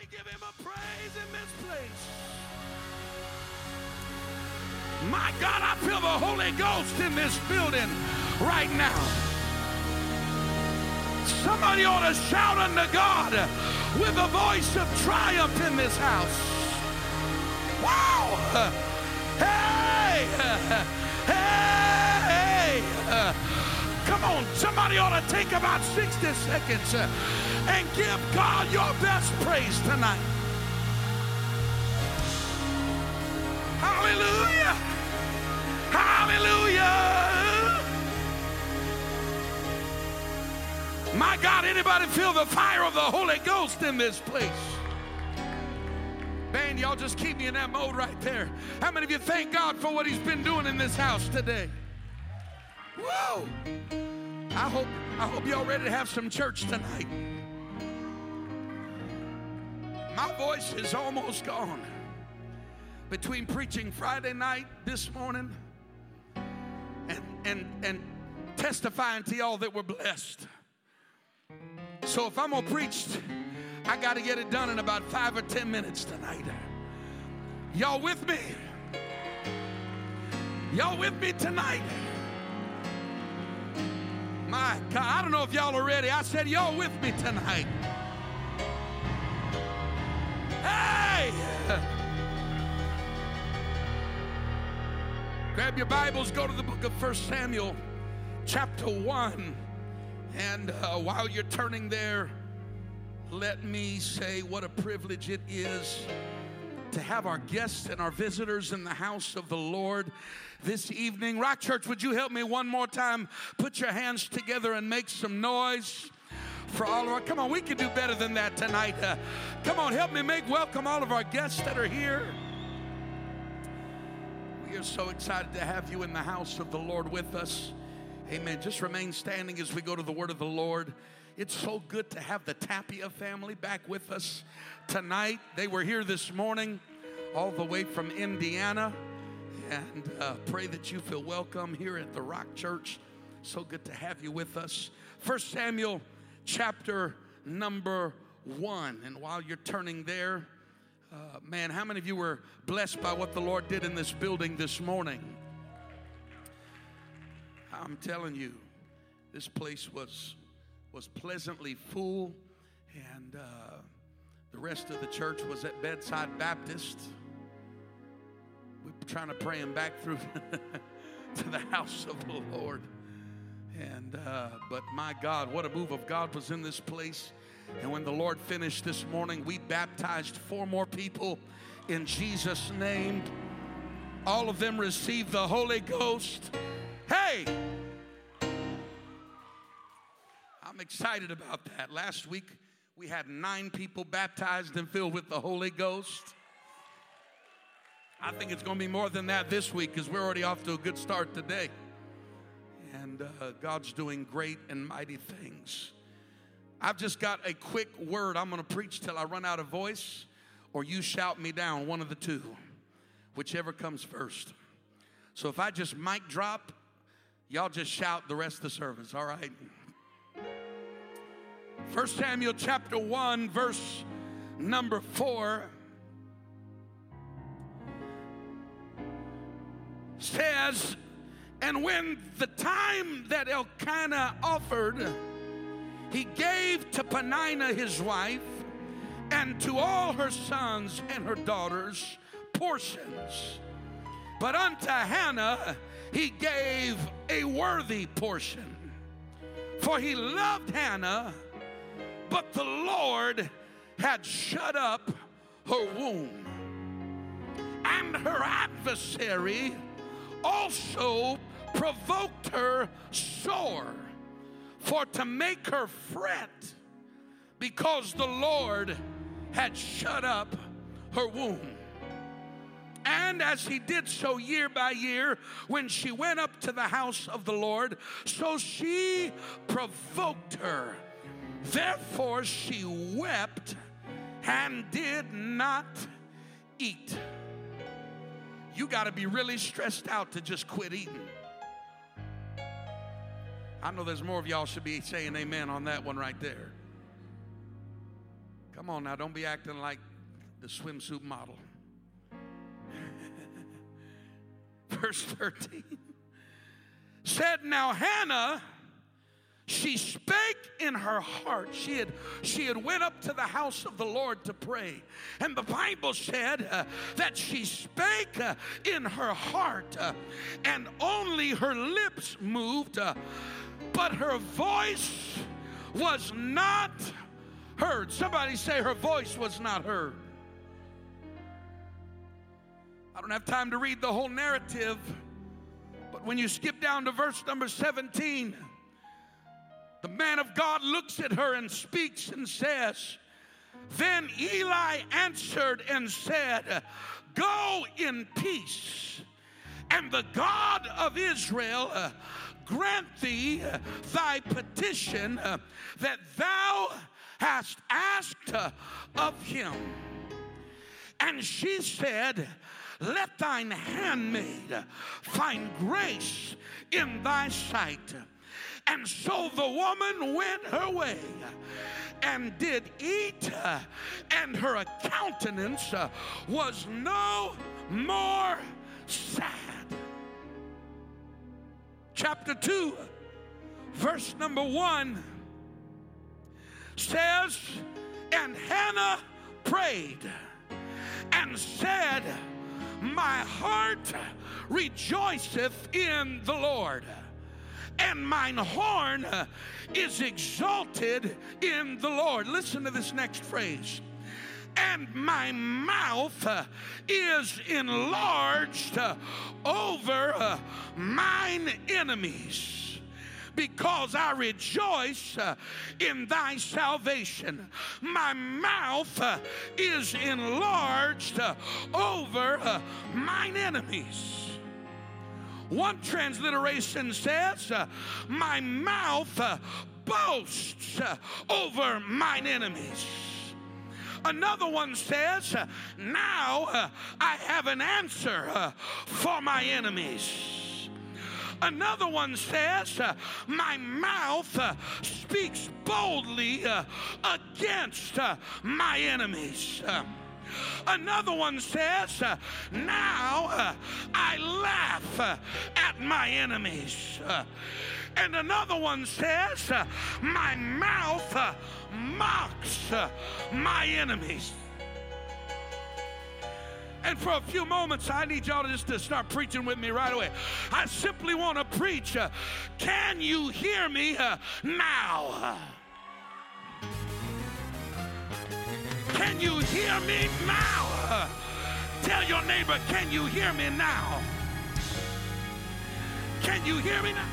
Somebody give him a praise in this place. My God, I feel the Holy Ghost in this building right now. Somebody ought to shout unto God with a voice of triumph in this house. Wow! Hey! somebody ought to take about 60 seconds uh, and give God your best praise tonight. Hallelujah! Hallelujah! My God, anybody feel the fire of the Holy Ghost in this place? Man, y'all just keep me in that mode right there. How many of you thank God for what He's been doing in this house today? Whoa! I hope I hope y'all ready to have some church tonight. My voice is almost gone. Between preaching Friday night this morning and and and testifying to y'all that we're blessed. So if I'm gonna preach, I gotta get it done in about five or ten minutes tonight. Y'all with me? Y'all with me tonight? My God, I don't know if y'all are ready. I said, y'all with me tonight. Hey! Grab your Bibles, go to the book of First Samuel, chapter 1. And uh, while you're turning there, let me say what a privilege it is to have our guests and our visitors in the house of the Lord this evening. Rock Church, would you help me one more time? Put your hands together and make some noise for all of our. Come on, we can do better than that tonight. Uh, come on, help me make welcome all of our guests that are here. We are so excited to have you in the house of the Lord with us. Amen. Just remain standing as we go to the word of the Lord. It's so good to have the Tapia family back with us tonight. They were here this morning, all the way from Indiana. And uh, pray that you feel welcome here at the Rock Church. So good to have you with us. First Samuel chapter number one. And while you're turning there, uh, man, how many of you were blessed by what the Lord did in this building this morning? I'm telling you, this place was was pleasantly full, and uh, the rest of the church was at Bedside Baptist. We're trying to pray him back through to the house of the Lord. And uh, but my God, what a move of God was in this place. And when the Lord finished this morning, we baptized four more people in Jesus' name. All of them received the Holy Ghost. Hey! I'm excited about that. Last week, we had nine people baptized and filled with the Holy Ghost. I think it's going to be more than that this week because we're already off to a good start today. And uh, God's doing great and mighty things. I've just got a quick word. I'm going to preach till I run out of voice, or you shout me down, one of the two, whichever comes first. So if I just mic drop, y'all just shout the rest of the service, all right? 1 Samuel chapter 1, verse number 4 says, And when the time that Elkanah offered, he gave to Penina his wife and to all her sons and her daughters portions. But unto Hannah he gave a worthy portion. For he loved Hannah but the Lord had shut up her womb. And her adversary also provoked her sore for to make her fret because the Lord had shut up her womb. And as he did so year by year, when she went up to the house of the Lord, so she provoked her Therefore she wept and did not eat. You got to be really stressed out to just quit eating. I know there's more of y'all should be saying amen on that one right there. Come on now, don't be acting like the swimsuit model. Verse 13 said, Now Hannah she spake in her heart. She had she had went up to the house of the lord to pray. And the bible said uh, that she spake uh, in her heart uh, and only her lips moved uh, but her voice was not heard. Somebody say her voice was not heard. I don't have time to read the whole narrative but when you skip down to verse number 17 the man of God looks at her and speaks and says, Then Eli answered and said, Go in peace, and the God of Israel uh, grant thee uh, thy petition uh, that thou hast asked of him. And she said, Let thine handmaid find grace in thy sight. And so the woman went her way and did eat, and her countenance was no more sad. Chapter 2, verse number 1 says, And Hannah prayed and said, My heart rejoiceth in the Lord and mine horn is exalted in the Lord. Listen to this next phrase. And my mouth is enlarged over mine enemies because I rejoice in thy salvation. My mouth is enlarged over mine enemies. One transliteration says, uh, My mouth uh, boasts uh, over mine enemies. Another one says, uh, Now uh, I have an answer uh, for my enemies. Another one says, My mouth speaks boldly against my enemies. Um, Another one says, Now uh, I laugh uh, at my enemies. And another one says, My mouth uh, mocks my enemies. And for a few moments, I need y'all to just to start preaching with me right away. I simply want to preach. Uh, can you hear me uh, now? Can you hear me now? Tell your neighbor, can you hear me now? Can you hear me now?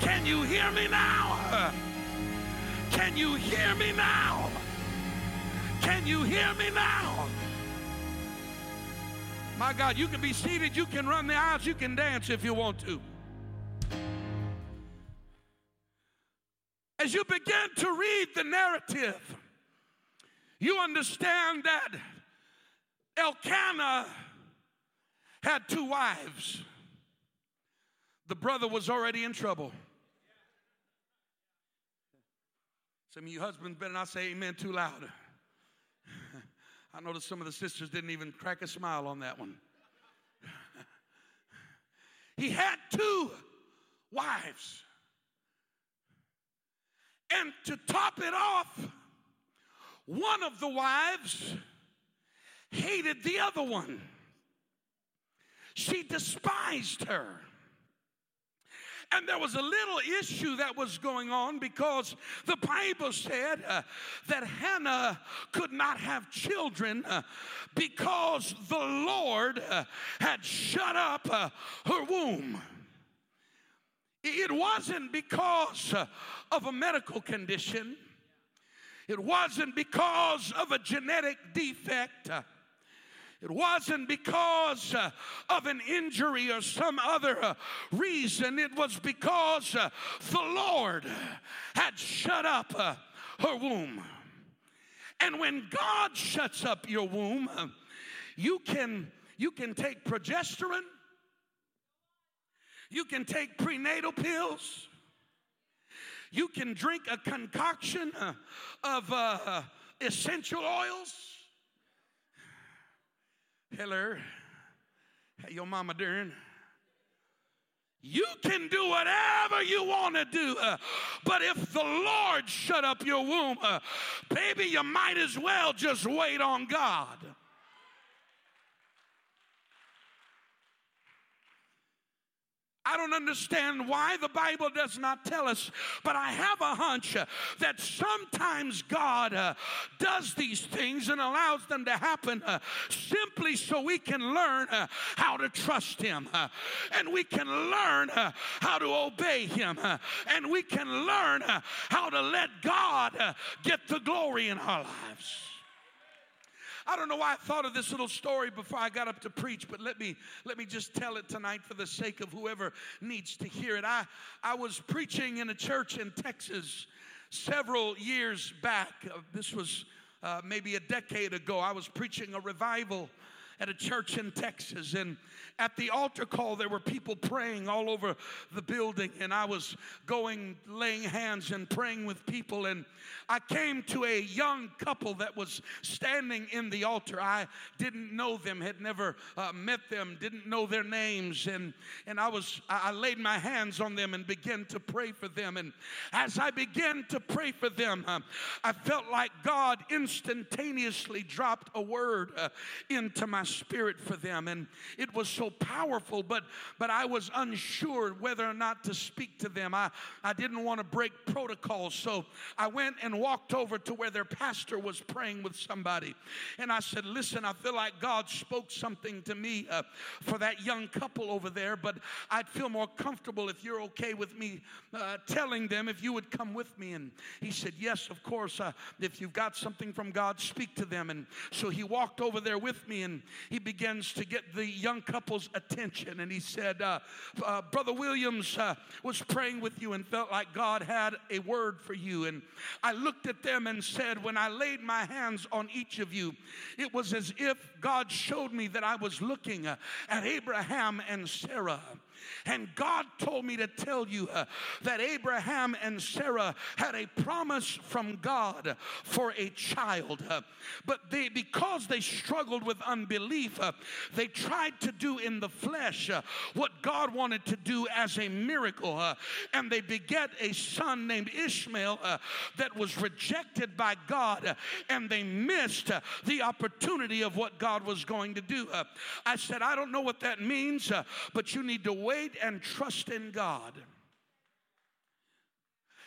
Can you hear me now? Can you hear me now? Can you hear me now? My God, you can be seated, you can run the aisles, you can dance if you want to. As you begin to read the narrative, you understand that Elkanah had two wives. The brother was already in trouble. Some of you husbands better not say amen too loud. I noticed some of the sisters didn't even crack a smile on that one. he had two wives. And to top it off, one of the wives hated the other one. She despised her. And there was a little issue that was going on because the Bible said uh, that Hannah could not have children uh, because the Lord uh, had shut up uh, her womb. It wasn't because uh, of a medical condition. It wasn't because of a genetic defect. It wasn't because uh, of an injury or some other uh, reason. It was because uh, the Lord had shut up her womb. And when God shuts up your womb, you can you can take progesterone. You can take prenatal pills. You can drink a concoction uh, of uh, essential oils. Hello. Hey, your mama doing? You can do whatever you want to do. Uh, but if the Lord shut up your womb, uh, baby, you might as well just wait on God. I don't understand why the Bible does not tell us, but I have a hunch uh, that sometimes God uh, does these things and allows them to happen uh, simply so we can learn uh, how to trust Him uh, and we can learn uh, how to obey Him and we can learn how to let God get the glory in our lives. I don't know why I thought of this little story before I got up to preach, but let me let me just tell it tonight for the sake of whoever needs to hear it. I I was preaching in a church in Texas several years back. Uh, this was uh, maybe a decade ago. I was preaching a revival at a church in Texas. And at the altar call, there were people praying all over the building. And I was going, laying hands and praying with people. And I came to a young couple that was standing in the altar. I didn't know them, had never uh, met them, didn't know their names. And, and I was, I laid my hands on them and began to pray for them. And as I began to pray for them, uh, I felt like God instantaneously dropped a word uh, into my spirit for them. And it was so powerful, but, but I was unsure whether or not to speak to them. I, I didn't want to break protocol. So I went and walked over to where their pastor was praying with somebody. And I said, Listen, I feel like God spoke something to me uh, for that young couple over there, but I'd feel more comfortable if you're okay with me uh, telling them if you would come with me. And he said, Yes, of course. Uh, if you've got something from God, speak to them. And so he walked over there with me and he begins to get the young couple's attention. And he said, uh, uh, Brother Williams uh, was praying with you and felt like God had a word for you. And I looked at them and said, When I laid my hands on each of you, it was as if God showed me that I was looking uh, at Abraham and Sarah. And God told me to tell you uh, that Abraham and Sarah had a promise from God for a child. Uh, but they, because they struggled with unbelief, uh, they tried to do in the flesh uh, what God wanted to do as a miracle. Uh, and they beget a son named Ishmael uh, that was rejected by God. and they missed the opportunity of what God was going to do. I said, I don't know what that means, but you need to wait wait and trust in God.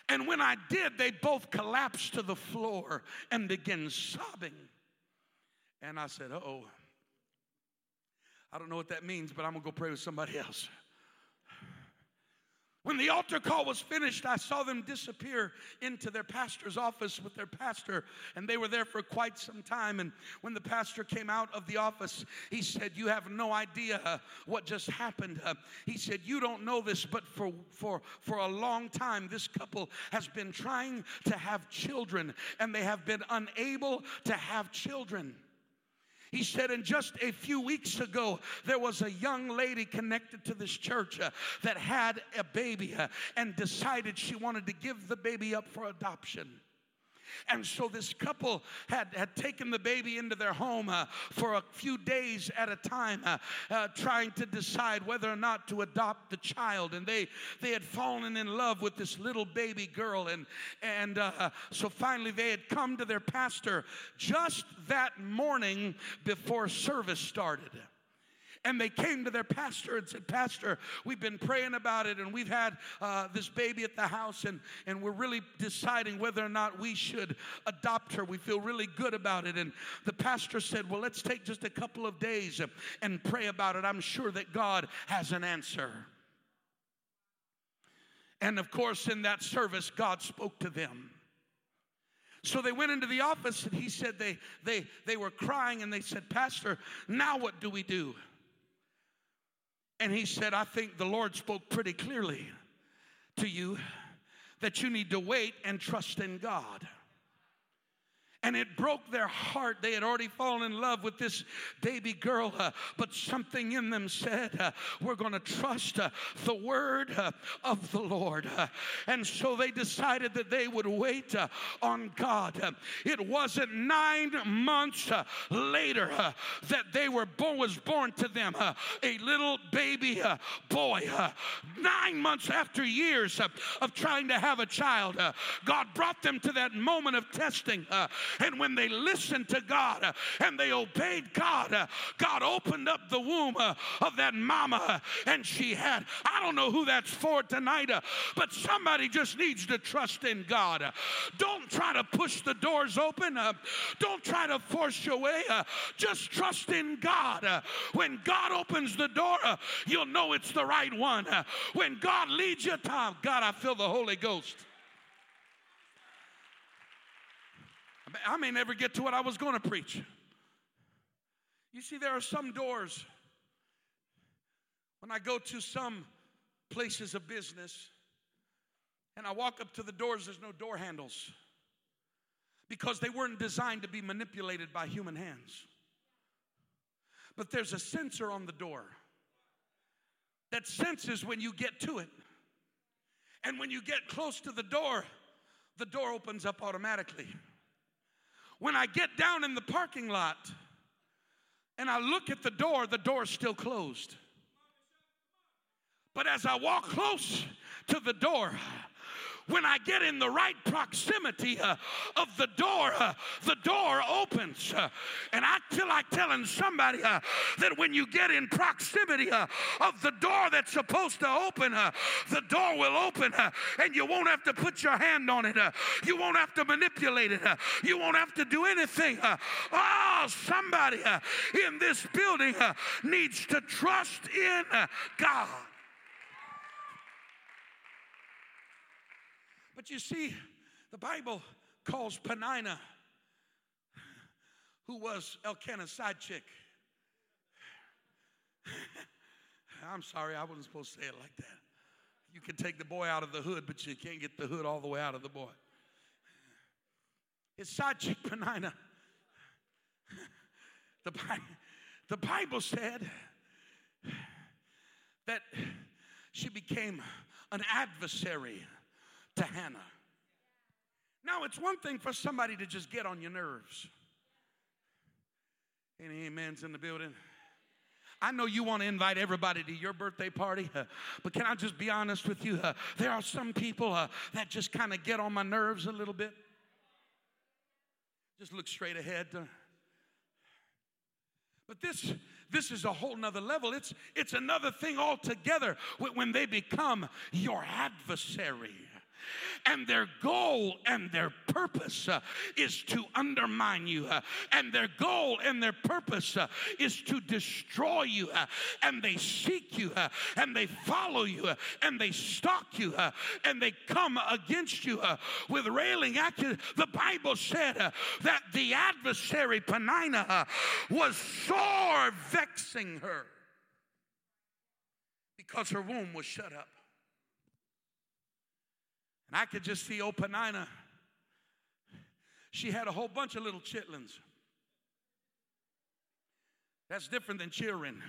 And when I did, they both collapsed to the floor and began sobbing. And I said, oh, I don't know what that means, but I'm gonna go pray with somebody else. When the altar call was finished, I saw them disappear into their pastor's office with their pastor, and they were there for quite some time. And when the pastor came out of the office, he said, You have no idea uh, what just happened. Uh, he said, You don't know this, but for, for, for a long time, this couple has been trying to have children, and they have been unable to have children. He said, and just a few weeks ago, there was a young lady connected to this church uh, that had a baby uh, and decided she wanted to give the baby up for adoption. And so this couple had, had taken the baby into their home uh, for a few days at a time, uh, uh, trying to decide whether or not to adopt the child. And they, they had fallen in love with this little baby girl. And, and uh, so finally they had come to their pastor just that morning before service started and they came to their pastor and said, Pastor, we've been praying about it and we've had uh, this baby at the house and, and we're really deciding whether or not we should adopt her. We feel really good about it. And the pastor said, Well, let's take just a couple of days and pray about it. I'm sure that God has an answer. And of course, in that service, God spoke to them. So they went into the office and he said they, they, they were crying and they said, Pastor, now what do we do? And he said, I think the Lord spoke pretty clearly to you that you need to wait and trust in God. And it broke their heart. They had already fallen in love with this baby girl, uh, but something in them said, uh, We're going to trust uh, the word uh, of the Lord. Uh, and so they decided that they would wait uh, on God. it wasn't nine months later that they were born, was born to them a little baby boy. nine months after years of trying to have a child, God brought them to that moment of testing. And when they listened to God uh, and they obeyed God, uh, God opened up the womb uh, of that mama and she had, I don't know who that's for tonight, but somebody just needs to trust in God. Don't try to push the doors open. Don't try to force your way. Just trust in God. When God opens the door, you'll know it's the right one. When God leads you to God, I feel the Holy Ghost. I may never get to what I was going to preach. You see, there are some doors when I go to some places of business and I walk up to the doors, there's no door handles because they weren't designed to be manipulated by human hands. But there's a sensor on the door that senses when you get to it. And when you get close to the door, the door opens up automatically. When I get down in the parking lot and I look at the door, the door is still closed. But as I walk close to the door, when I get in the right proximity uh, of the door, uh, the door opens. Uh, and I feel like telling somebody uh, that when you get in proximity uh, of the door that's supposed to open, uh, the door will open and you won't have to put your hand on it. you won't have to manipulate it. you won't have to do anything. oh, somebody in this building needs to trust in God. But you see, the Bible calls Penina, who was Elkanah's side chick. I'm sorry, I wasn't supposed to say it like that. You can take the boy out of the hood, but you can't get the hood all the way out of the boy. His side chick, Penina. The, the Bible said that she became an adversary to Hannah. Now, it's one thing for somebody to just get on your nerves. Any amens in the building? I know you want to invite everybody to your birthday party, but can I just be honest with you? There are some people that just kind of get on my nerves a little bit. Just look straight ahead. But this, this is a whole nother level. It's, it's another thing altogether when they become your adversary and their goal and their purpose uh, is to undermine you, uh, and their goal and their purpose uh, is to destroy you, uh, and they seek you, uh, and they follow you, uh, and they stalk you, and they come against you with railing action. The Bible said that the adversary Penina was sore vexing her because her womb was shut up. And I could just see old Penina. She had a whole bunch of little chitlins. That's different than children.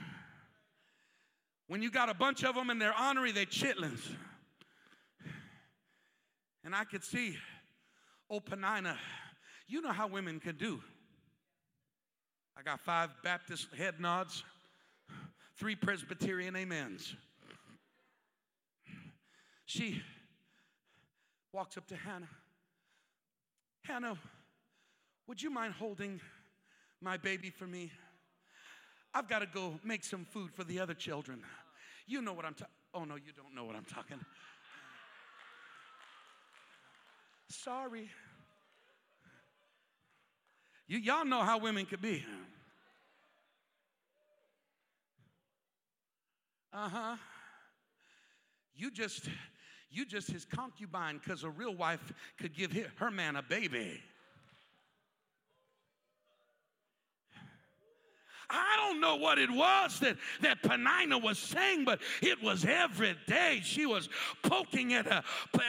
When you got a bunch of them in their honorary, they're chitlins. And I could see old Penina. You know how women can do. I got five Baptist head nods, three Presbyterian amens. She walks up to Hannah. Hannah, would you mind holding my baby for me? I've got to go make some food for the other children. You know what I'm talking. Oh no, you don't know what I'm talking. Sorry. You, y'all know how women could be. Uh huh. You just you just his concubine because a real wife could give her man a baby. I don't know what it was that, that Penina was saying, but it was every day she was poking at, uh,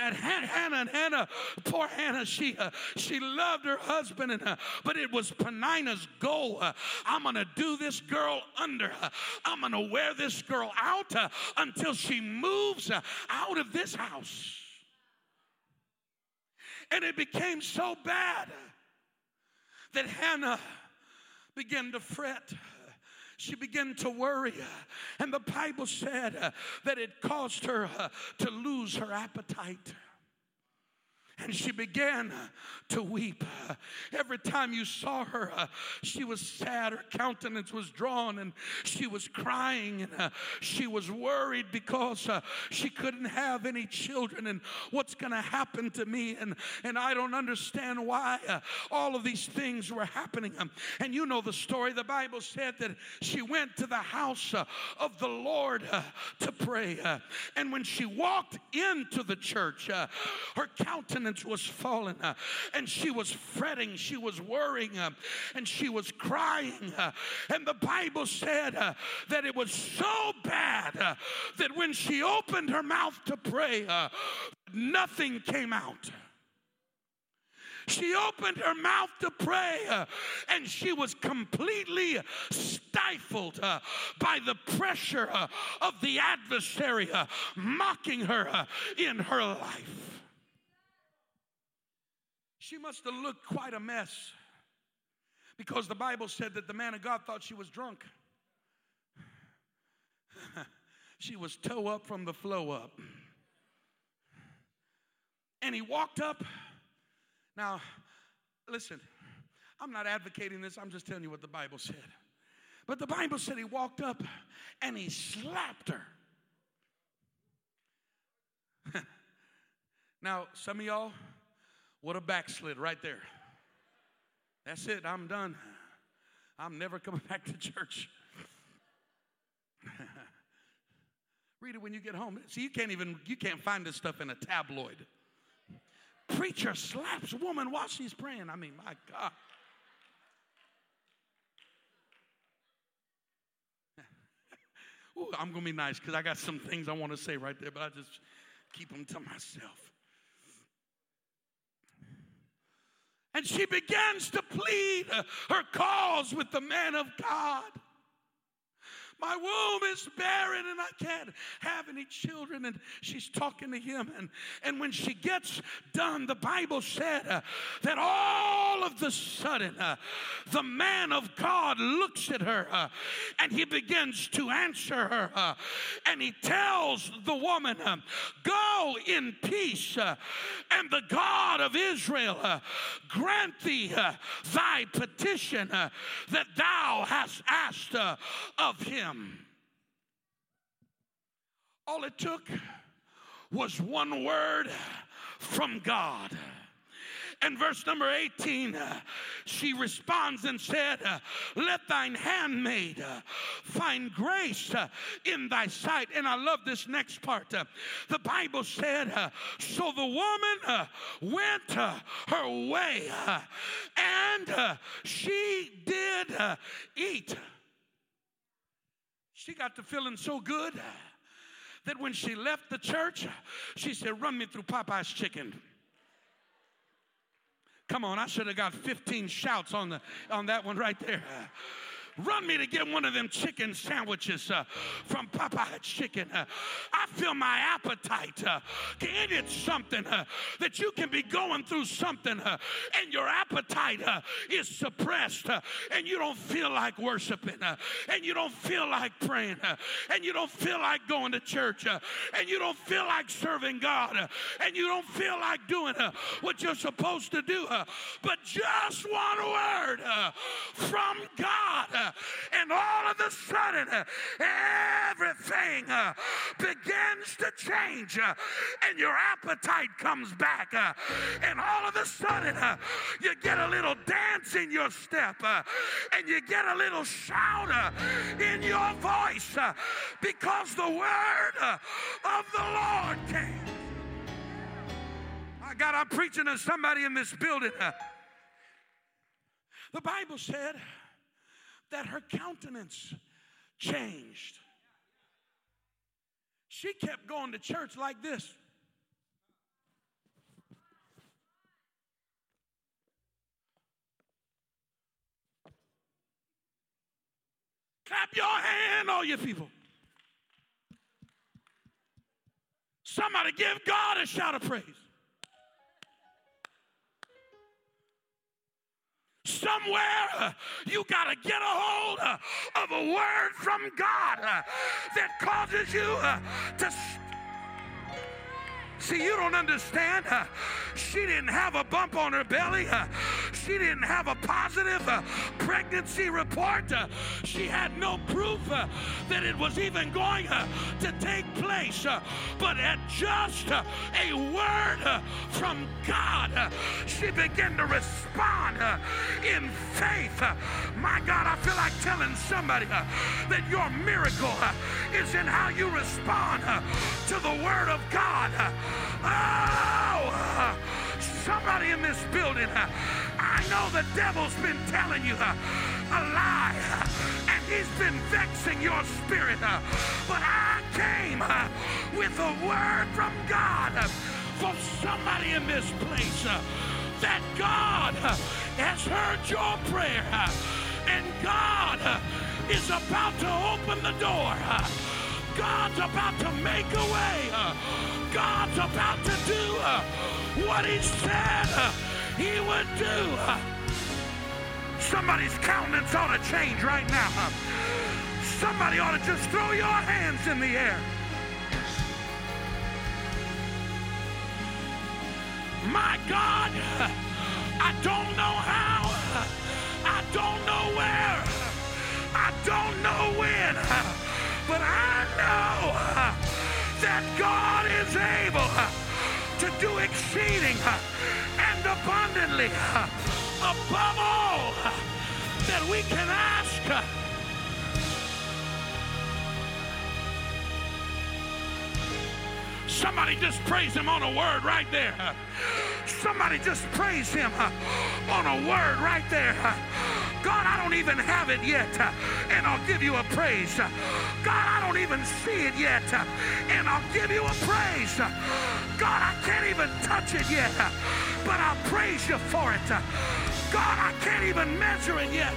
at Hannah and Hannah. Poor Hannah, she, uh, she loved her husband, and, uh, but it was Penina's goal. Uh, I'm going to do this girl under. Uh, I'm going to wear this girl out uh, until she moves uh, out of this house. And it became so bad that Hannah began to fret she began to worry. And the Bible said that it caused her to lose her appetite and she began to weep. Every time you saw her, she was sad. Her countenance was drawn and she was crying and uh, she was worried because uh, she couldn't have any children and what's going to happen to me. And, and I don't understand why uh, all of these things were happening. Um, and you know the story. The Bible said that she went to the house of the Lord to pray. and when she walked into the church, her countenance countenance was fallen, uh, and she was fretting, she was worrying, uh, and she was crying. Uh, and the Bible said that it was so bad that when she opened her mouth to pray, nothing came out. She opened her mouth to pray uh, and she was completely stifled uh, by the pressure uh, of the adversary mocking her in her life. She must have looked quite a mess because the Bible said that the man of God thought she was drunk. she was toe up from the flow up. And he walked up. Now, listen, I'm not advocating this, I'm just telling you what the Bible said. But the Bible said he walked up and he slapped her. now, some of y'all, what a backslid right there. That's it. I'm done. I'm never coming back to church. Read it when you get home. See, you can't even you can't find this stuff in a tabloid. Preacher slaps woman while she's praying. I mean, my God. Ooh, I'm gonna be nice because I got some things I want to say right there, but I just keep them to myself. And she begins to plead her cause with the man of God. My womb is barren and I can't have any children. And she's talking to him. And, and when she gets done, the Bible said uh, that all of the sudden uh, the man of God looks at her uh, and he begins to answer her. Uh, and he tells the woman, uh, Go in peace, uh, and the God of Israel grant thee thy petition that thou hast asked of him All it took was one word from God. And verse number 18, uh, she responds and said, Let thine handmaid find grace in thy sight. And I love this next part. The Bible said, So the woman went her way and she did eat. She got to feeling so good that when she left the church, she said, Run me through Popeye's chicken. Come on, I should have got 15 shouts on, the, on that one right there. Run me to get one of them chicken sandwiches uh, from Popeye Chicken. Uh, I feel my appetite. Uh, it is something uh, that you can be going through something uh, and your appetite uh, is suppressed and you don't feel like worshiping and you don't feel like praying and you don't feel like going to church and you don't feel like serving God and you don't feel like doing what you're supposed to do. but just one word from God and all of a sudden, everything uh, begins to change, uh, and your appetite comes back, uh, and all of a sudden, you get a little dance in your step, and you get a little shout in your voice because the word of the Lord came. My God, I'm preaching to somebody in this building. The Bible said that her countenance changed. She kept going to church like this. Clap your hand, all you people. Somebody give God a shout of praise. Somewhere uh, you got to get a hold uh, of a word from God uh, that causes you to See, you don't understand. Uh, she didn't have a bump on her belly. Uh, she didn't have a positive uh, pregnancy report. Uh, she had no proof uh, that it was even going uh, to take place. but at just a word from God, she began to respond in faith. my God, I feel like telling somebody that your miracle is in how you respond uh, to the word of God. Uh, oh, uh, somebody in this building, I know the devil's been telling you a lie and he's been vexing your spirit. But I came with a word from God for somebody in this place that God has heard your prayer and God is about to open the door. God's about to make a way. God's about to do what he said he would do. Somebody's countenance ought to change right now. Somebody ought to just throw your hands in the air. My God, I don't know how, I don't know where, I don't know when but I know that God is able to do exceeding and abundantly above all that we can ask. Somebody just praise him on a word right there. Somebody just praise him on a word right there. God, I don't even have it yet, and I'll give you a praise. God, I don't even see it yet, and I'll give you a praise. God, I can't even touch it yet, but I'll praise you for it. God, I can't even measure it yet,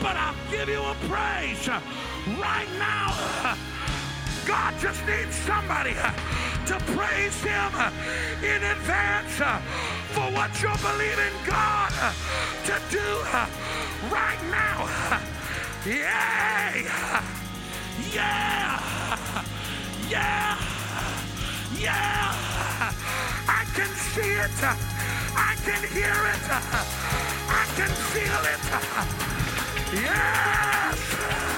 but I'll give you a praise right now. God just needs somebody to praise him in advance for what you're believing God to do right now. Yeah. Yeah. Yeah. Yeah. I can see it. I can hear it. I can feel it. Yes.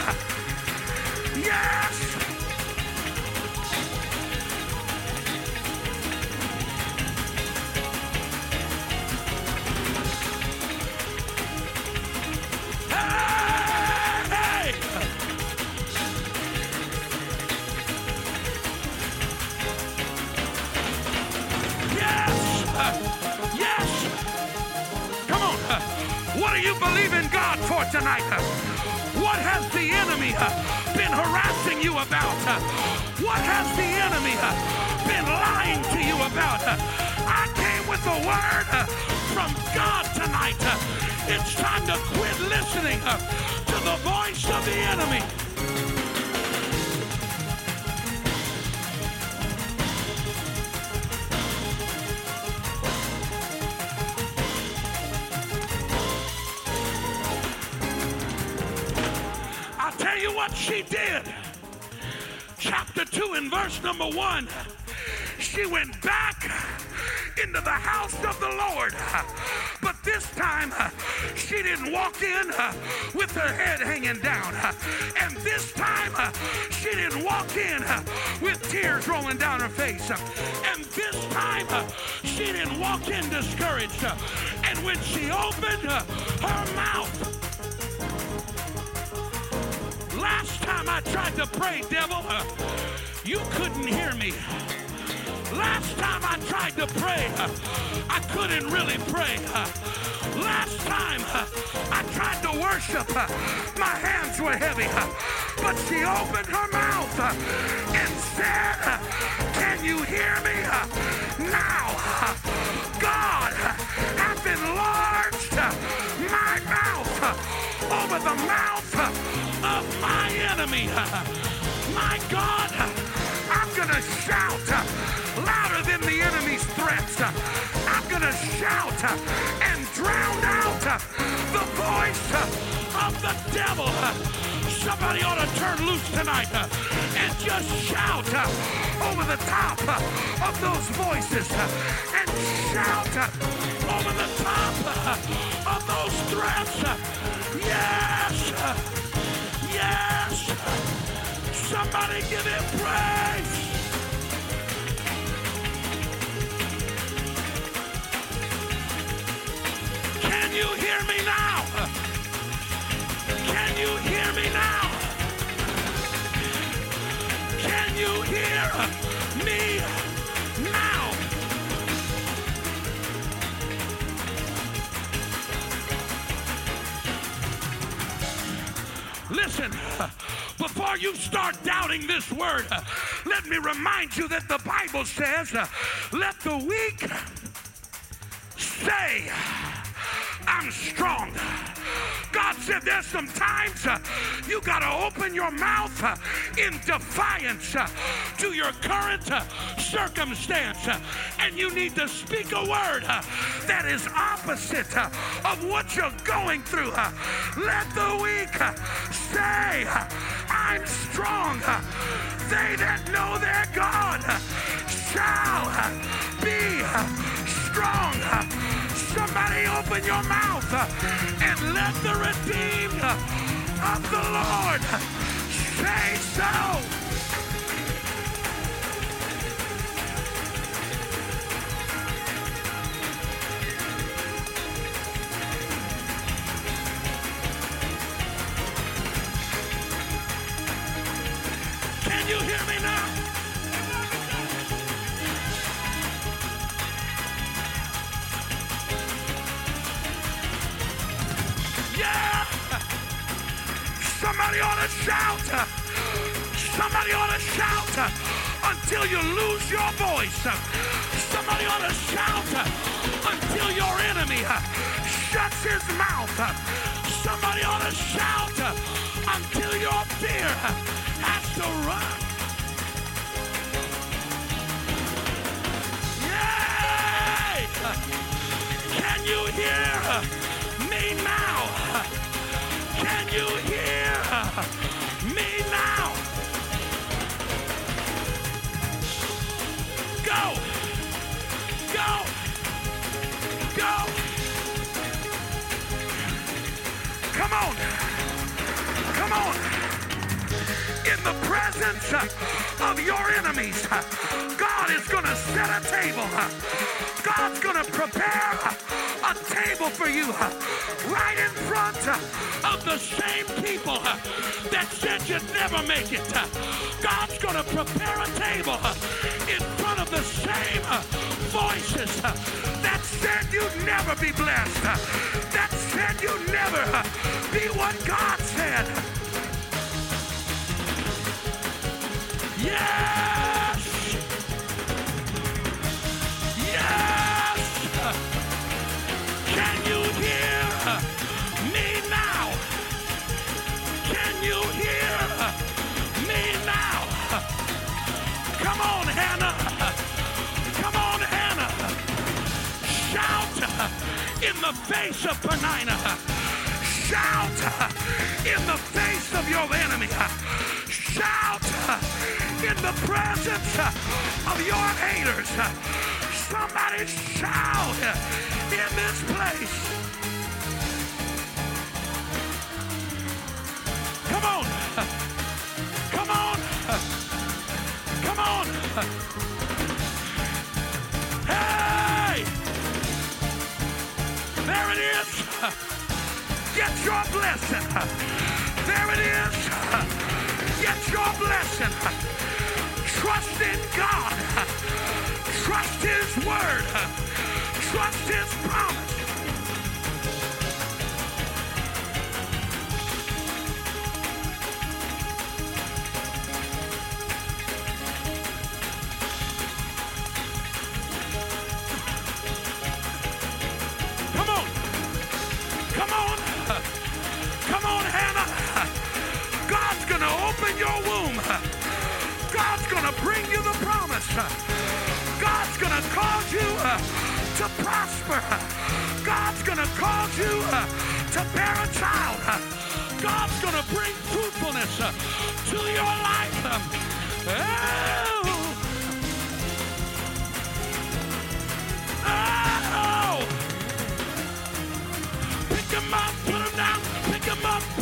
What has the enemy uh, been harassing you about? What has the enemy uh, been lying to you about? I came with a word uh, from God tonight. It's time to quit listening to the voice of the enemy. She did. Chapter 2 and verse number 1. She went back into the house of the Lord. But this time, she didn't walk in with her head hanging down. And this time, she didn't walk in with tears rolling down her face. And this time, she didn't walk in discouraged. And when she opened her mouth, Last time I tried to pray, devil, uh, you couldn't hear me. Last time I tried to pray, uh, I couldn't really pray. Uh, last time uh, I tried to worship, uh, my hands were heavy. Uh, but she opened her mouth uh, and said, Can you hear me? Now, God hath enlarged my mouth over the mouth my enemy. My God, I'm going to shout louder than the enemy's threats. I'm going to shout and drown out the voice of the devil. Somebody ought to turn loose tonight and just shout over the top of those voices and shout over the top of those threats. Yes! Yes! Somebody give him praise! Can you hear me now? Can you hear me now? Can you hear me Listen, before you start doubting this word, let me remind you that the Bible says, let the weak say, I'm strong. God said there's some times uh, you got to open your mouth uh, in defiance uh, to your current uh, circumstance. uh, and you need to speak a word uh, that is opposite of what you're going through. let the weak say, I'm strong. they that know their God shall be strong. Somebody open your mouth and let the redeemed of the Lord say so. To shout. Somebody ought to shout until you lose your voice. Somebody ought to shout until your enemy shuts his mouth. Somebody ought to shout until your fear has to run. Can you hear me now? Can you hear me now? Go! Go! Go! Come on! Come on! in the presence of your enemies. God is going to set a table. God's going to prepare a table for you right in front of the same people that said you'd never make it. God's going to prepare a table in front of the same voices that said you'd never be blessed, that said you'd never be what God said. Yes! In the face of Peninnah. Shout in the face of your enemy. Shout in the presence of your haters. Somebody shout in this place. Get your blessing. There it is. Get your blessing. Trust in God. Trust His word. Trust His promise. going to bring you the promise. God's going to cause you uh, to prosper. God's going to cause you uh, to bear a child. God's going to bring fruitfulness uh, to your life. Oh. Oh. Pick him up, put him down, pick him up.